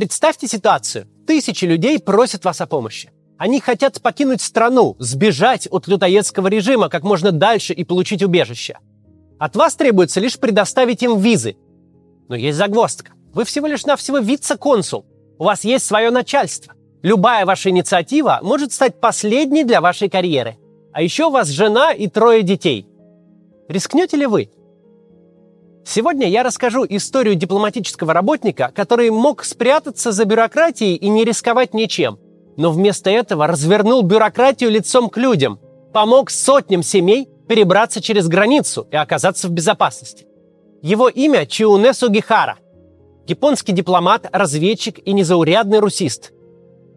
Представьте ситуацию. Тысячи людей просят вас о помощи. Они хотят покинуть страну, сбежать от лютоедского режима как можно дальше и получить убежище. От вас требуется лишь предоставить им визы. Но есть загвоздка. Вы всего лишь навсего вице-консул. У вас есть свое начальство. Любая ваша инициатива может стать последней для вашей карьеры. А еще у вас жена и трое детей. Рискнете ли вы? Сегодня я расскажу историю дипломатического работника, который мог спрятаться за бюрократией и не рисковать ничем, но вместо этого развернул бюрократию лицом к людям, помог сотням семей перебраться через границу и оказаться в безопасности. Его имя Чиуне Сугихара. Японский дипломат, разведчик и незаурядный русист –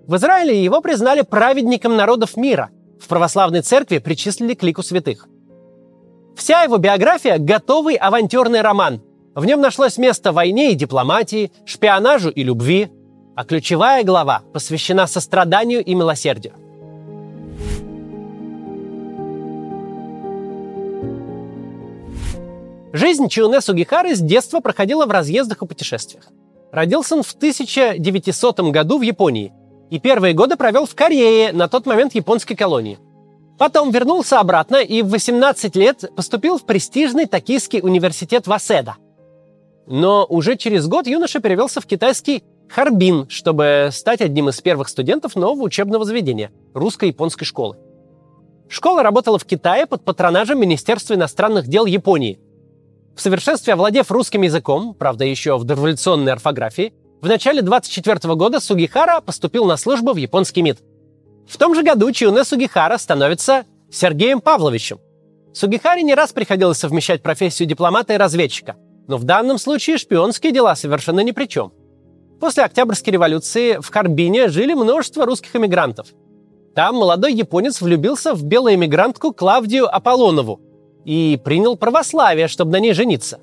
в Израиле его признали праведником народов мира. В православной церкви причислили к лику святых. Вся его биография – готовый авантюрный роман. В нем нашлось место войне и дипломатии, шпионажу и любви. А ключевая глава посвящена состраданию и милосердию. Жизнь Чиуне Сугихары с детства проходила в разъездах и путешествиях. Родился он в 1900 году в Японии – и первые годы провел в Корее, на тот момент японской колонии. Потом вернулся обратно и в 18 лет поступил в престижный токийский университет Васеда. Но уже через год юноша перевелся в китайский Харбин, чтобы стать одним из первых студентов нового учебного заведения – русско-японской школы. Школа работала в Китае под патронажем Министерства иностранных дел Японии. В совершенстве овладев русским языком, правда еще в дореволюционной орфографии, в начале 24 года Сугихара поступил на службу в японский МИД. В том же году Чиуне Сугихара становится Сергеем Павловичем. Сугихаре не раз приходилось совмещать профессию дипломата и разведчика, но в данном случае шпионские дела совершенно ни при чем. После Октябрьской революции в Карбине жили множество русских эмигрантов. Там молодой японец влюбился в белую эмигрантку Клавдию Аполлонову и принял православие, чтобы на ней жениться.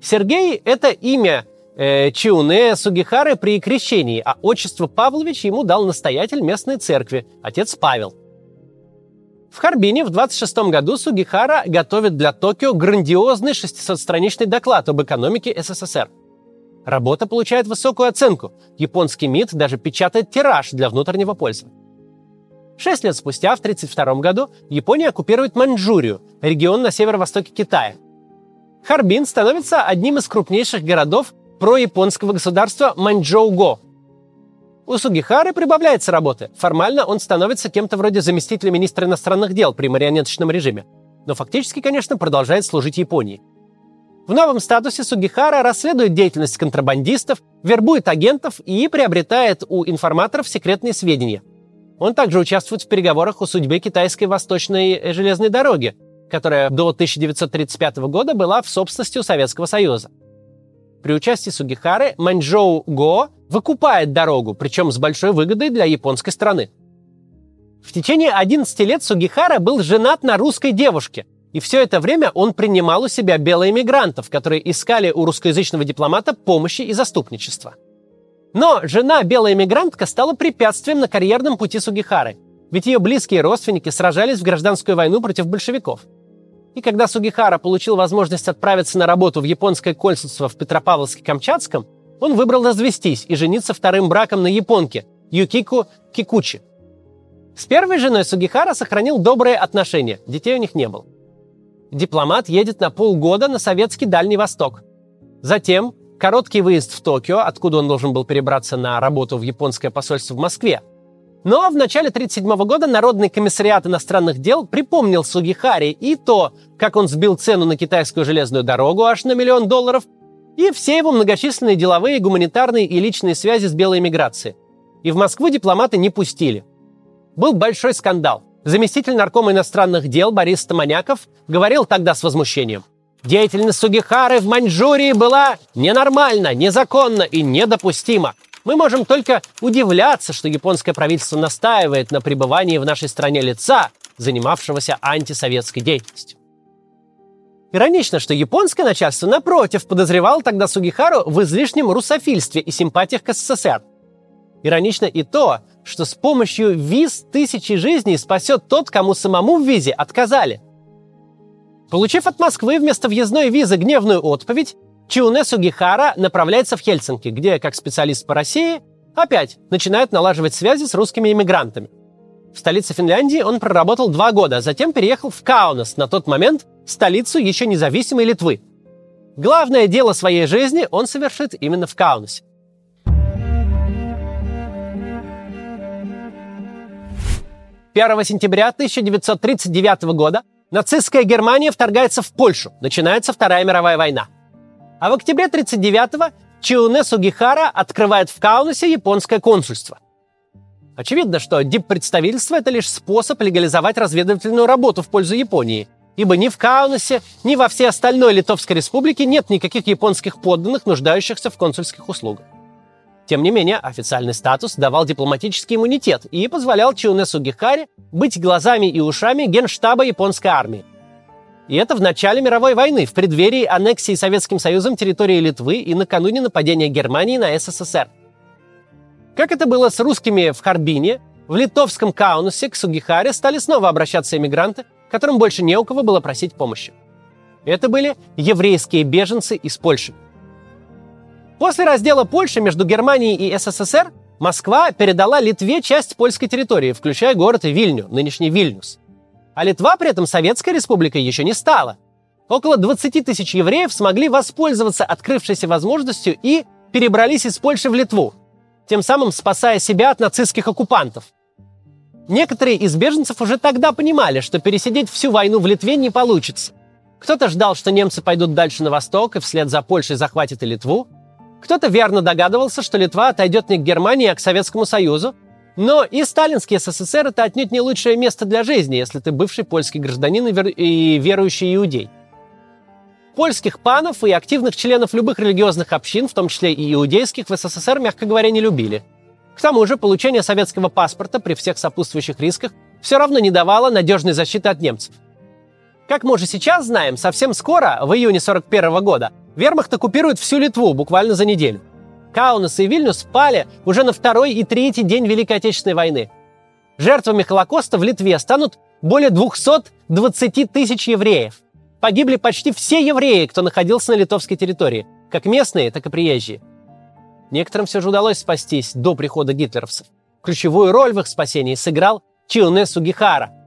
Сергей – это имя э, Чиуне Сугихары при крещении, а отчество Павлович ему дал настоятель местной церкви, отец Павел. В Харбине в 26 году Сугихара готовит для Токио грандиозный 600-страничный доклад об экономике СССР. Работа получает высокую оценку. Японский МИД даже печатает тираж для внутреннего пользования. Шесть лет спустя, в 1932 году, Япония оккупирует Маньчжурию, регион на северо-востоке Китая. Харбин становится одним из крупнейших городов прояпонского государства Маньчжоу-го. У Сугихары прибавляется работы. Формально он становится кем-то вроде заместителя министра иностранных дел при марионеточном режиме. Но фактически, конечно, продолжает служить Японии. В новом статусе Сугихара расследует деятельность контрабандистов, вербует агентов и приобретает у информаторов секретные сведения. Он также участвует в переговорах о судьбе китайской восточной железной дороги, которая до 1935 года была в собственности у Советского Союза. При участии Сугихары Маньчжоу Го выкупает дорогу, причем с большой выгодой для японской страны. В течение 11 лет Сугихара был женат на русской девушке, и все это время он принимал у себя белоэмигрантов, которые искали у русскоязычного дипломата помощи и заступничества. Но жена белоэмигрантка стала препятствием на карьерном пути Сугихары, ведь ее близкие родственники сражались в гражданскую войну против большевиков – и когда Сугихара получил возможность отправиться на работу в японское консульство в Петропавловске-Камчатском, он выбрал развестись и жениться вторым браком на японке Юкику Кикучи. С первой женой Сугихара сохранил добрые отношения, детей у них не было. Дипломат едет на полгода на советский Дальний Восток. Затем короткий выезд в Токио, откуда он должен был перебраться на работу в японское посольство в Москве – но в начале 1937 года Народный комиссариат иностранных дел припомнил Сугихари и то, как он сбил цену на китайскую железную дорогу аж на миллион долларов, и все его многочисленные деловые, гуманитарные и личные связи с белой эмиграцией. И в Москву дипломаты не пустили. Был большой скандал. Заместитель наркома иностранных дел Борис Стаманяков говорил тогда с возмущением. Деятельность Сугихары в Маньчжурии была ненормальна, незаконна и недопустима. Мы можем только удивляться, что японское правительство настаивает на пребывании в нашей стране лица, занимавшегося антисоветской деятельностью. Иронично, что японское начальство, напротив, подозревало тогда Сугихару в излишнем русофильстве и симпатиях к СССР. Иронично и то, что с помощью виз тысячи жизней спасет тот, кому самому в визе отказали. Получив от Москвы вместо въездной визы гневную отповедь, Чиуне Сугихара направляется в Хельсинки, где, как специалист по России, Опять начинает налаживать связи с русскими иммигрантами. В столице Финляндии он проработал два года, а затем переехал в Каунас, на тот момент столицу еще независимой Литвы. Главное дело своей жизни он совершит именно в Каунасе. 1 сентября 1939 года нацистская Германия вторгается в Польшу. Начинается Вторая мировая война. А в октябре 1939-го Чиуне Сугихара открывает в Каунасе японское консульство. Очевидно, что диппредставительство – это лишь способ легализовать разведывательную работу в пользу Японии, ибо ни в Каунасе, ни во всей остальной Литовской республике нет никаких японских подданных, нуждающихся в консульских услугах. Тем не менее, официальный статус давал дипломатический иммунитет и позволял Чиуне Сугихаре быть глазами и ушами генштаба японской армии. И это в начале мировой войны, в преддверии аннексии Советским Союзом территории Литвы и накануне нападения Германии на СССР. Как это было с русскими в Харбине, в литовском Каунасе к Сугихаре стали снова обращаться иммигранты, которым больше не у кого было просить помощи. Это были еврейские беженцы из Польши. После раздела Польши между Германией и СССР Москва передала Литве часть польской территории, включая город Вильню, нынешний Вильнюс. А Литва при этом Советской Республикой еще не стала. Около 20 тысяч евреев смогли воспользоваться открывшейся возможностью и перебрались из Польши в Литву, тем самым спасая себя от нацистских оккупантов. Некоторые из беженцев уже тогда понимали, что пересидеть всю войну в Литве не получится. Кто-то ждал, что немцы пойдут дальше на восток и вслед за Польшей захватят и Литву, кто-то верно догадывался, что Литва отойдет не к Германии, а к Советскому Союзу. Но и сталинский СССР – это отнюдь не лучшее место для жизни, если ты бывший польский гражданин и верующий иудей. Польских панов и активных членов любых религиозных общин, в том числе и иудейских, в СССР, мягко говоря, не любили. К тому же получение советского паспорта при всех сопутствующих рисках все равно не давало надежной защиты от немцев. Как мы уже сейчас знаем, совсем скоро, в июне 1941 года, Вермахт оккупирует всю Литву буквально за неделю. Каунас и Вильнюс пали уже на второй и третий день Великой Отечественной войны. Жертвами Холокоста в Литве станут более 220 тысяч евреев. Погибли почти все евреи, кто находился на литовской территории, как местные, так и приезжие. Некоторым все же удалось спастись до прихода гитлеровцев. Ключевую роль в их спасении сыграл Чилне Сугихара –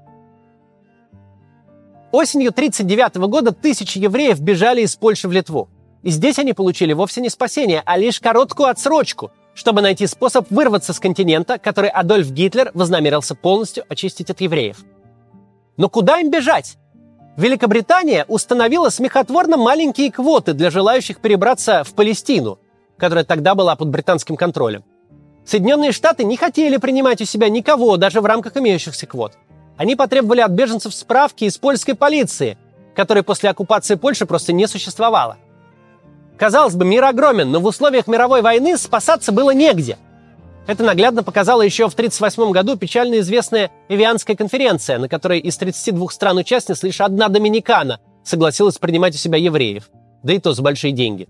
Осенью 1939 года тысячи евреев бежали из Польши в Литву. И здесь они получили вовсе не спасение, а лишь короткую отсрочку, чтобы найти способ вырваться с континента, который Адольф Гитлер вознамерился полностью очистить от евреев. Но куда им бежать? Великобритания установила смехотворно маленькие квоты для желающих перебраться в Палестину, которая тогда была под британским контролем. Соединенные Штаты не хотели принимать у себя никого, даже в рамках имеющихся квот – они потребовали от беженцев справки из польской полиции, которой после оккупации Польши просто не существовало. Казалось бы, мир огромен, но в условиях мировой войны спасаться было негде. Это наглядно показала еще в 1938 году печально известная Эвианская конференция, на которой из 32 стран-участниц лишь одна Доминикана согласилась принимать у себя евреев, да и то за большие деньги.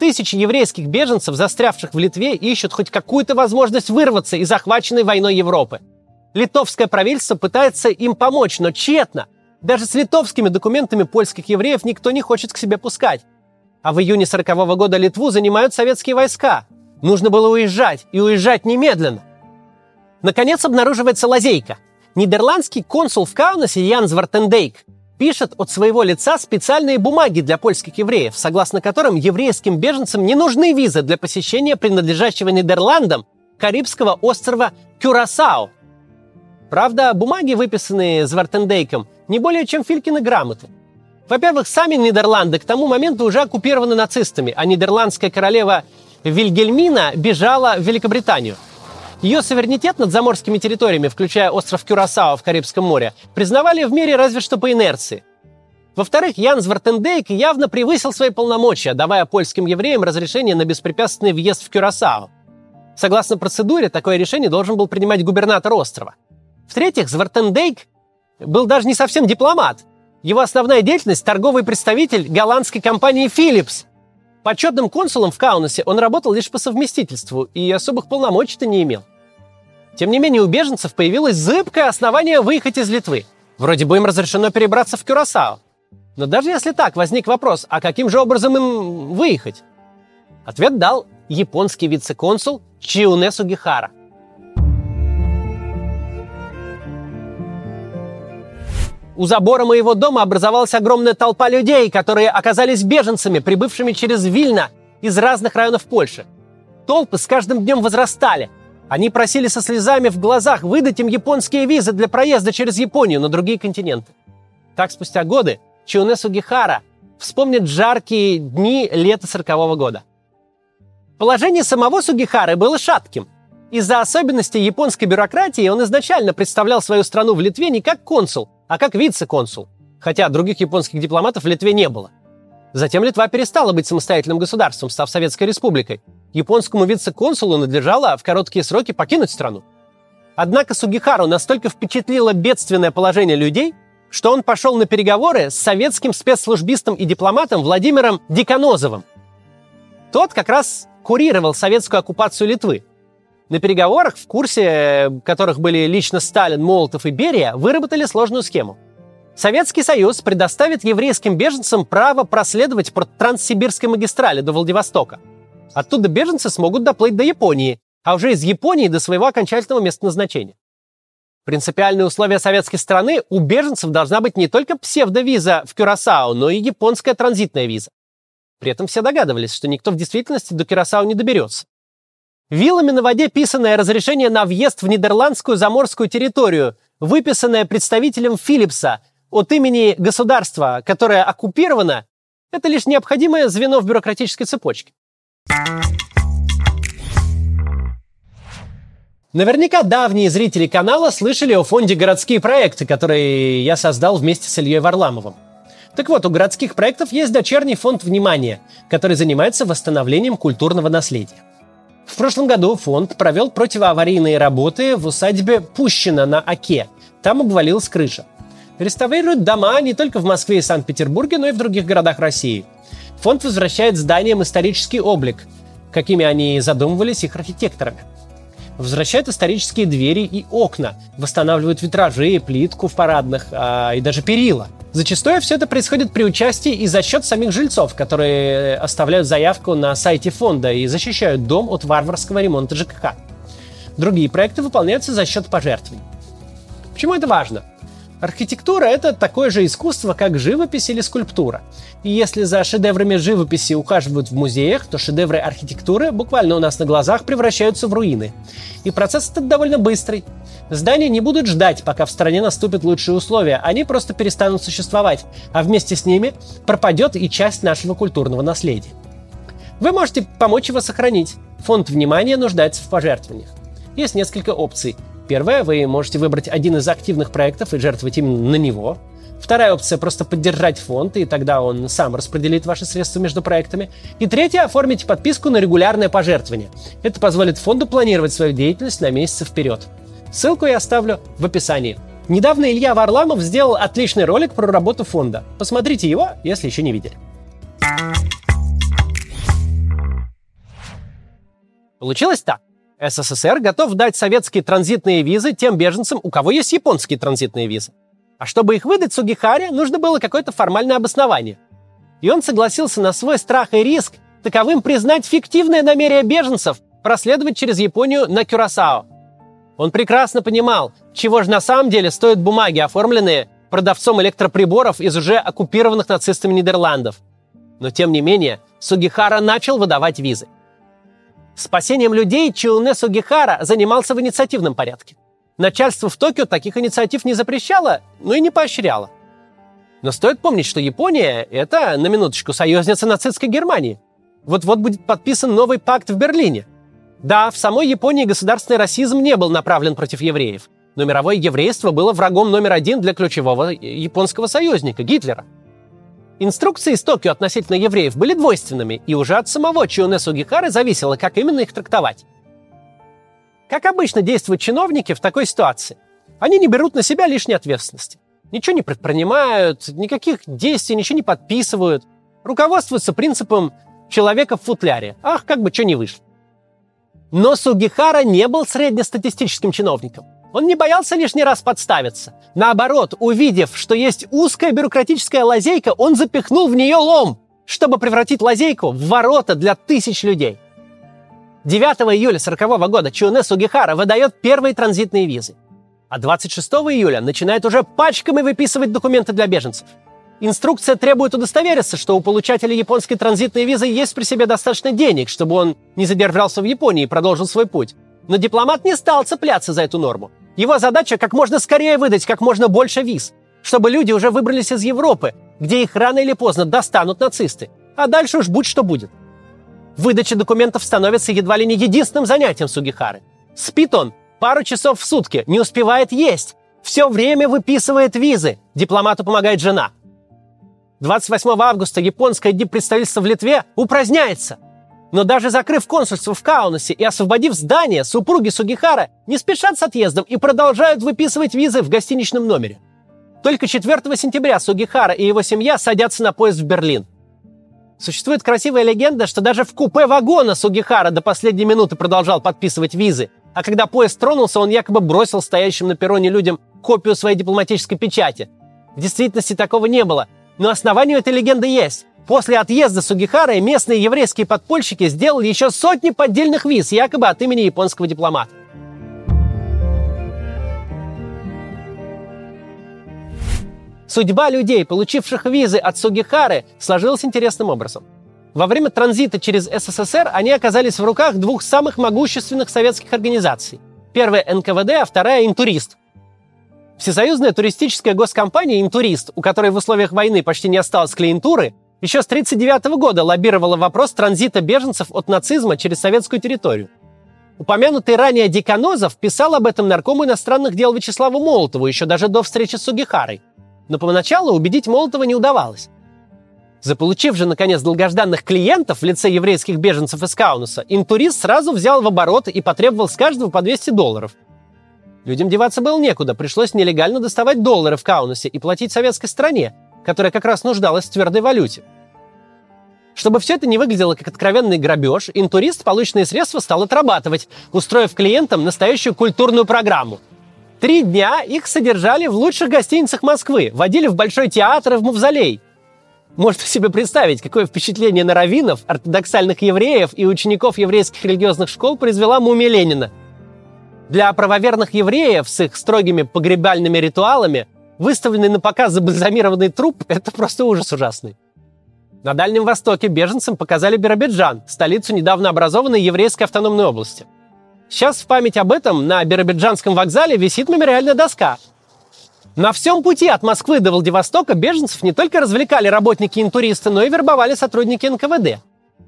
Тысячи еврейских беженцев, застрявших в Литве, ищут хоть какую-то возможность вырваться из захваченной войной Европы – Литовское правительство пытается им помочь, но тщетно. Даже с литовскими документами польских евреев никто не хочет к себе пускать. А в июне 40 -го года Литву занимают советские войска. Нужно было уезжать, и уезжать немедленно. Наконец обнаруживается лазейка. Нидерландский консул в Каунасе Ян Звартендейк пишет от своего лица специальные бумаги для польских евреев, согласно которым еврейским беженцам не нужны визы для посещения принадлежащего Нидерландам Карибского острова Кюрасао, Правда, бумаги, выписанные Звартендейком, не более чем Филькины грамоты. Во-первых, сами Нидерланды к тому моменту уже оккупированы нацистами, а нидерландская королева Вильгельмина бежала в Великобританию. Ее суверенитет над заморскими территориями, включая остров Кюрасао в Карибском море, признавали в мире разве что по инерции. Во-вторых, Ян Звартендейк явно превысил свои полномочия, давая польским евреям разрешение на беспрепятственный въезд в Кюрасао. Согласно процедуре, такое решение должен был принимать губернатор острова – в-третьих, Звартендейк был даже не совсем дипломат. Его основная деятельность – торговый представитель голландской компании Philips. Почетным консулом в Каунасе он работал лишь по совместительству и особых полномочий-то не имел. Тем не менее, у беженцев появилось зыбкое основание выехать из Литвы. Вроде бы им разрешено перебраться в Кюрасао. Но даже если так, возник вопрос, а каким же образом им выехать? Ответ дал японский вице-консул Чиуне Сугихара. У забора моего дома образовалась огромная толпа людей, которые оказались беженцами, прибывшими через Вильно из разных районов Польши. Толпы с каждым днем возрастали. Они просили со слезами в глазах выдать им японские визы для проезда через Японию на другие континенты. Так, спустя годы, Чиуне Сугихара вспомнит жаркие дни лета 40 -го года. Положение самого Сугихары было шатким. Из-за особенностей японской бюрократии он изначально представлял свою страну в Литве не как консул, а как вице-консул, хотя других японских дипломатов в Литве не было. Затем Литва перестала быть самостоятельным государством, став Советской Республикой. Японскому вице-консулу надлежало в короткие сроки покинуть страну. Однако Сугихару настолько впечатлило бедственное положение людей, что он пошел на переговоры с советским спецслужбистом и дипломатом Владимиром Диконозовым. Тот как раз курировал советскую оккупацию Литвы. На переговорах, в курсе которых были лично Сталин, Молотов и Берия, выработали сложную схему. Советский Союз предоставит еврейским беженцам право проследовать по Транссибирской магистрали до Владивостока. Оттуда беженцы смогут доплыть до Японии, а уже из Японии до своего окончательного места назначения. Принципиальные условия советской страны у беженцев должна быть не только псевдовиза в Кюрасао, но и японская транзитная виза. При этом все догадывались, что никто в действительности до Кюрасао не доберется. Вилами на воде писанное разрешение на въезд в нидерландскую заморскую территорию, выписанное представителем Филлипса от имени государства, которое оккупировано, это лишь необходимое звено в бюрократической цепочке. Наверняка давние зрители канала слышали о фонде «Городские проекты», который я создал вместе с Ильей Варламовым. Так вот, у городских проектов есть дочерний фонд «Внимание», который занимается восстановлением культурного наследия. В прошлом году фонд провел противоаварийные работы в усадьбе Пущино на Оке. Там обвалилась крыша. Реставрируют дома не только в Москве и Санкт-Петербурге, но и в других городах России. Фонд возвращает зданиям исторический облик, какими они задумывались их архитекторами. Возвращают исторические двери и окна, восстанавливают витражи, плитку в парадных а, и даже перила – Зачастую все это происходит при участии и за счет самих жильцов, которые оставляют заявку на сайте фонда и защищают дом от варварского ремонта ЖКХ. Другие проекты выполняются за счет пожертвований. Почему это важно? Архитектура – это такое же искусство, как живопись или скульптура. И если за шедеврами живописи ухаживают в музеях, то шедевры архитектуры буквально у нас на глазах превращаются в руины. И процесс этот довольно быстрый. Здания не будут ждать, пока в стране наступят лучшие условия, они просто перестанут существовать, а вместе с ними пропадет и часть нашего культурного наследия. Вы можете помочь его сохранить. Фонд внимания нуждается в пожертвованиях. Есть несколько опций – Первое, вы можете выбрать один из активных проектов и жертвовать именно на него. Вторая опция – просто поддержать фонд, и тогда он сам распределит ваши средства между проектами. И третья – оформить подписку на регулярное пожертвование. Это позволит фонду планировать свою деятельность на месяцы вперед. Ссылку я оставлю в описании. Недавно Илья Варламов сделал отличный ролик про работу фонда. Посмотрите его, если еще не видели. Получилось так. СССР готов дать советские транзитные визы тем беженцам, у кого есть японские транзитные визы. А чтобы их выдать Сугихаре, нужно было какое-то формальное обоснование. И он согласился на свой страх и риск таковым признать фиктивное намерение беженцев проследовать через Японию на Кюрасао. Он прекрасно понимал, чего же на самом деле стоят бумаги, оформленные продавцом электроприборов из уже оккупированных нацистами Нидерландов. Но тем не менее, Сугихара начал выдавать визы – Спасением людей Чиуне Сугихара занимался в инициативном порядке. Начальство в Токио таких инициатив не запрещало, но и не поощряло. Но стоит помнить, что Япония – это, на минуточку, союзница нацистской Германии. Вот-вот будет подписан новый пакт в Берлине. Да, в самой Японии государственный расизм не был направлен против евреев, но мировое еврейство было врагом номер один для ключевого японского союзника – Гитлера – Инструкции из Токио относительно евреев были двойственными, и уже от самого Чионе Сугихары зависело, как именно их трактовать. Как обычно действуют чиновники в такой ситуации? Они не берут на себя лишней ответственности. Ничего не предпринимают, никаких действий, ничего не подписывают. Руководствуются принципом человека в футляре. Ах, как бы что не вышло. Но Сугихара не был среднестатистическим чиновником. Он не боялся лишний раз подставиться. Наоборот, увидев, что есть узкая бюрократическая лазейка, он запихнул в нее лом, чтобы превратить лазейку в ворота для тысяч людей. 9 июля 40 года Чуне Сугихара выдает первые транзитные визы. А 26 июля начинает уже пачками выписывать документы для беженцев. Инструкция требует удостовериться, что у получателя японской транзитной визы есть при себе достаточно денег, чтобы он не задержался в Японии и продолжил свой путь. Но дипломат не стал цепляться за эту норму. Его задача как можно скорее выдать как можно больше виз, чтобы люди уже выбрались из Европы, где их рано или поздно достанут нацисты. А дальше уж будь что будет. Выдача документов становится едва ли не единственным занятием Сугихары. Спит он пару часов в сутки, не успевает есть. Все время выписывает визы. Дипломату помогает жена. 28 августа японское диппредставительство в Литве упраздняется. Но даже закрыв консульство в Каунасе и освободив здание, супруги Сугихара не спешат с отъездом и продолжают выписывать визы в гостиничном номере. Только 4 сентября Сугихара и его семья садятся на поезд в Берлин. Существует красивая легенда, что даже в купе вагона Сугихара до последней минуты продолжал подписывать визы, а когда поезд тронулся, он якобы бросил стоящим на перроне людям копию своей дипломатической печати. В действительности такого не было, но основание этой легенды есть. После отъезда Сугихара местные еврейские подпольщики сделали еще сотни поддельных виз, якобы от имени японского дипломата. Судьба людей, получивших визы от Сугихары, сложилась интересным образом. Во время транзита через СССР они оказались в руках двух самых могущественных советских организаций. Первая – НКВД, а вторая – Интурист. Всесоюзная туристическая госкомпания «Интурист», у которой в условиях войны почти не осталось клиентуры, еще с 1939 года лоббировала вопрос транзита беженцев от нацизма через советскую территорию. Упомянутый ранее Деканозов писал об этом наркому иностранных дел Вячеславу Молотову еще даже до встречи с Сугихарой но поначалу убедить Молотова не удавалось. Заполучив же, наконец, долгожданных клиентов в лице еврейских беженцев из Каунаса, интурист сразу взял в оборот и потребовал с каждого по 200 долларов. Людям деваться было некуда, пришлось нелегально доставать доллары в Каунасе и платить советской стране, которая как раз нуждалась в твердой валюте. Чтобы все это не выглядело как откровенный грабеж, интурист полученные средства стал отрабатывать, устроив клиентам настоящую культурную программу – Три дня их содержали в лучших гостиницах Москвы, водили в Большой театр и в Мавзолей. Можете себе представить, какое впечатление на раввинов, ортодоксальных евреев и учеников еврейских религиозных школ произвела мумия Ленина. Для правоверных евреев с их строгими погребальными ритуалами выставленный на показ забальзамированный труп – это просто ужас ужасный. На Дальнем Востоке беженцам показали Биробиджан, столицу недавно образованной еврейской автономной области – Сейчас в память об этом на Биробиджанском вокзале висит мемориальная доска. На всем пути от Москвы до Владивостока беженцев не только развлекали работники интуристы, но и вербовали сотрудники НКВД.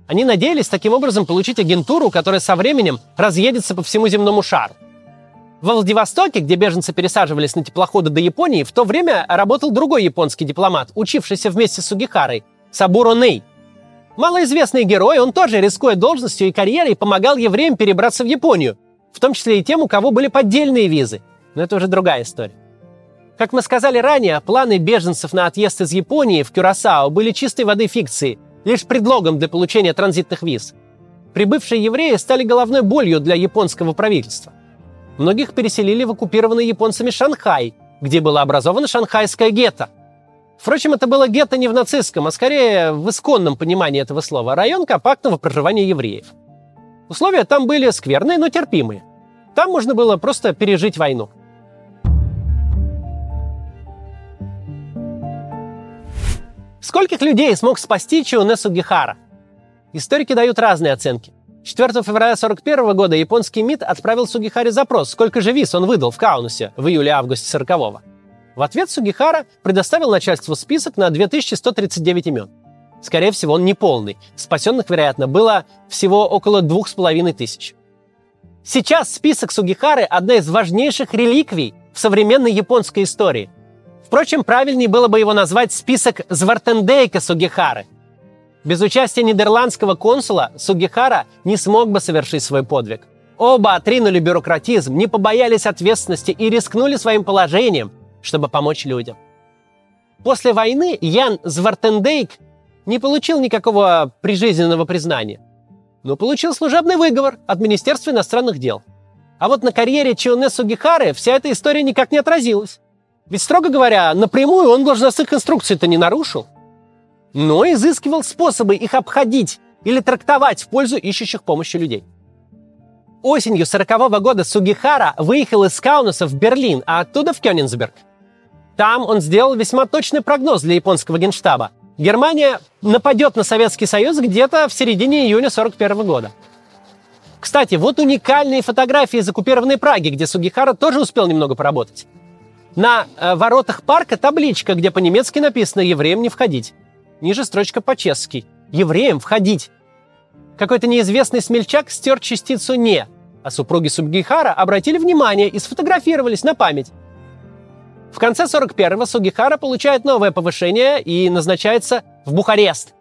Они надеялись таким образом получить агентуру, которая со временем разъедется по всему земному шару. Во Владивостоке, где беженцы пересаживались на теплоходы до Японии, в то время работал другой японский дипломат, учившийся вместе с Сугихарой, Сабуро Ней. Малоизвестный герой, он тоже, рискуя должностью и карьерой, помогал евреям перебраться в Японию, в том числе и тем, у кого были поддельные визы. Но это уже другая история. Как мы сказали ранее, планы беженцев на отъезд из Японии в Кюрасао были чистой воды фикцией, лишь предлогом для получения транзитных виз. Прибывшие евреи стали головной болью для японского правительства. Многих переселили в оккупированный японцами Шанхай, где было образовано шанхайское гетто – Впрочем, это было гетто не в нацистском, а скорее в исконном понимании этого слова, район компактного проживания евреев. Условия там были скверные, но терпимые. Там можно было просто пережить войну. Скольких людей смог спасти Чиунесу Гихара? Историки дают разные оценки. 4 февраля 1941 года японский МИД отправил Сугихаре запрос, сколько же виз он выдал в Каунусе в июле-августе 40-го. В ответ Сугихара предоставил начальству список на 2139 имен. Скорее всего, он не полный. Спасенных, вероятно, было всего около двух с половиной тысяч. Сейчас список Сугихары – одна из важнейших реликвий в современной японской истории. Впрочем, правильнее было бы его назвать список Звартендейка Сугихары. Без участия нидерландского консула Сугихара не смог бы совершить свой подвиг. Оба отринули бюрократизм, не побоялись ответственности и рискнули своим положением – чтобы помочь людям. После войны Ян Звартендейк не получил никакого прижизненного признания, но получил служебный выговор от Министерства иностранных дел. А вот на карьере Чионе Сугихары вся эта история никак не отразилась. Ведь, строго говоря, напрямую он должностных инструкций-то не нарушил, но изыскивал способы их обходить или трактовать в пользу ищущих помощи людей. Осенью 40 года Сугихара выехал из Каунаса в Берлин, а оттуда в Кёнигсберг. Там он сделал весьма точный прогноз для японского генштаба. Германия нападет на Советский Союз где-то в середине июня 41 года. Кстати, вот уникальные фотографии из оккупированной Праги, где Сугихара тоже успел немного поработать. На э, воротах парка табличка, где по-немецки написано «Евреям не входить». Ниже строчка по-чешски «Евреям входить». Какой-то неизвестный смельчак стер частицу «не», а супруги Сугихара обратили внимание и сфотографировались на память. В конце 41-го Сугихара получает новое повышение и назначается в Бухарест.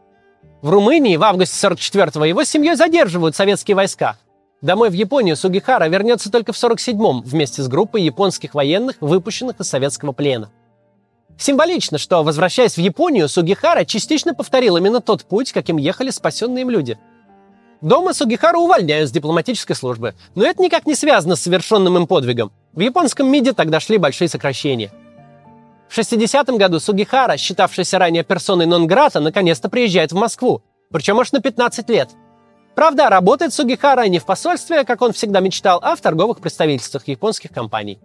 В Румынии в августе 44-го его семьей задерживают советские войска – Домой в Японию Сугихара вернется только в 47-м вместе с группой японских военных, выпущенных из советского плена. Символично, что, возвращаясь в Японию, Сугихара частично повторил именно тот путь, каким ехали спасенные им люди. Дома Сугихара увольняют с дипломатической службы, но это никак не связано с совершенным им подвигом. В японском МИДе тогда шли большие сокращения. В 60-м году Сугихара, считавшийся ранее персоной нон-грата, наконец-то приезжает в Москву, причем аж на 15 лет – Правда, работает Сугихара не в посольстве, как он всегда мечтал, а в торговых представительствах японских компаний.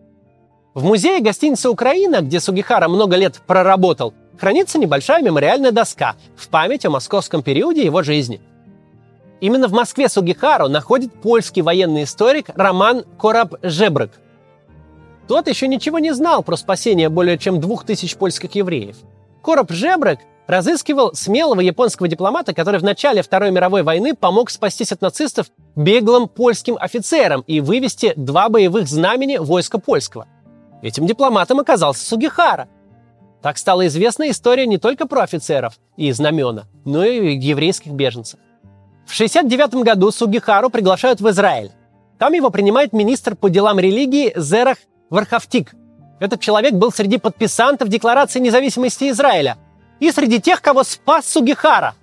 В музее гостиницы «Украина», где Сугихара много лет проработал, хранится небольшая мемориальная доска в память о московском периоде его жизни. Именно в Москве Сугихару находит польский военный историк Роман Кораб-Жебрык. Тот еще ничего не знал про спасение более чем двух тысяч польских евреев. Кораб-Жебрык разыскивал смелого японского дипломата, который в начале Второй мировой войны помог спастись от нацистов беглым польским офицерам и вывести два боевых знамени войска польского. Этим дипломатом оказался Сугихара. Так стала известна история не только про офицеров и знамена, но и еврейских беженцев. В 1969 году Сугихару приглашают в Израиль. Там его принимает министр по делам религии Зерах Вархавтик. Этот человек был среди подписантов Декларации независимости Израиля – и среди тех, кого спас Сугихара.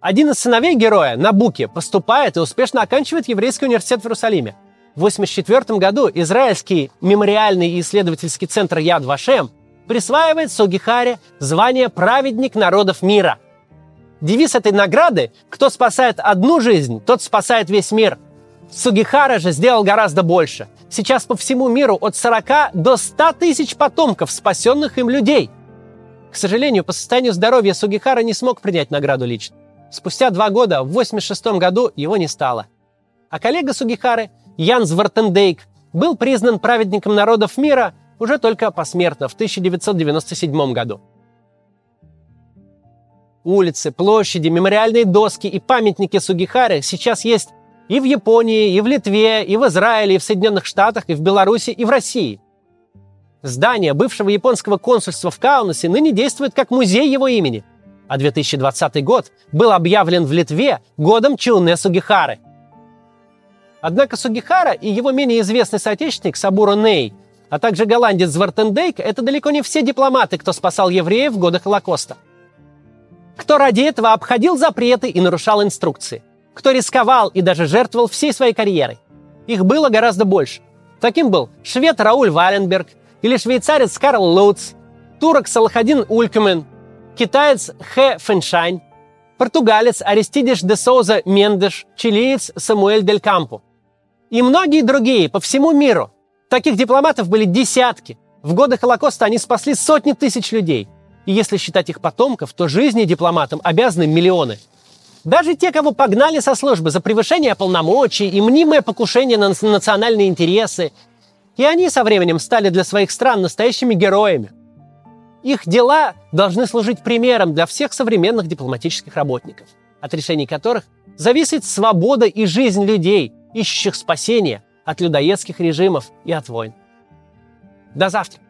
Один из сыновей героя, Набуки, поступает и успешно оканчивает еврейский университет в Иерусалиме. В 1984 году израильский мемориальный и исследовательский центр Яд Вашем присваивает Сугихаре звание «Праведник народов мира». Девиз этой награды «Кто спасает одну жизнь, тот спасает весь мир». Сугихара же сделал гораздо больше. Сейчас по всему миру от 40 до 100 тысяч потомков спасенных им людей – к сожалению, по состоянию здоровья Сугихара не смог принять награду лично. Спустя два года, в 86 году, его не стало. А коллега Сугихары, Ян Звартендейк, был признан праведником народов мира уже только посмертно в 1997 году. Улицы, площади, мемориальные доски и памятники Сугихары сейчас есть и в Японии, и в Литве, и в Израиле, и в Соединенных Штатах, и в Беларуси, и в России – Здание бывшего японского консульства в Каунасе ныне действует как музей его имени. А 2020 год был объявлен в Литве годом Чуне Сугихары. Однако Сугихара и его менее известный соотечественник Сабуро Ней, а также голландец Звартендейк – это далеко не все дипломаты, кто спасал евреев в годы Холокоста. Кто ради этого обходил запреты и нарушал инструкции. Кто рисковал и даже жертвовал всей своей карьерой. Их было гораздо больше. Таким был швед Рауль Валенберг – или швейцарец Карл Лоутс, турок Салахадин Улькмен, китаец Хэ Фэншань, португалец Аристидиш де Соуза Мендеш, чилиец Самуэль Дель Кампо. И многие другие по всему миру. Таких дипломатов были десятки. В годы Холокоста они спасли сотни тысяч людей. И если считать их потомков, то жизни дипломатам обязаны миллионы. Даже те, кого погнали со службы за превышение полномочий и мнимое покушение на национальные интересы, и они со временем стали для своих стран настоящими героями. Их дела должны служить примером для всех современных дипломатических работников, от решений которых зависит свобода и жизнь людей, ищущих спасения от людоедских режимов и от войн. До завтра.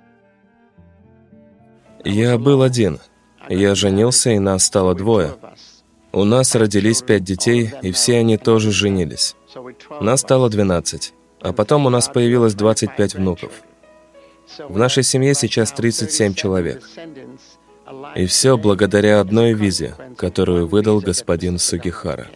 Я был один. Я женился, и нас стало двое. У нас родились пять детей, и все они тоже женились. Нас стало двенадцать. А потом у нас появилось 25 внуков. В нашей семье сейчас 37 человек. И все благодаря одной визе, которую выдал господин Сугихара.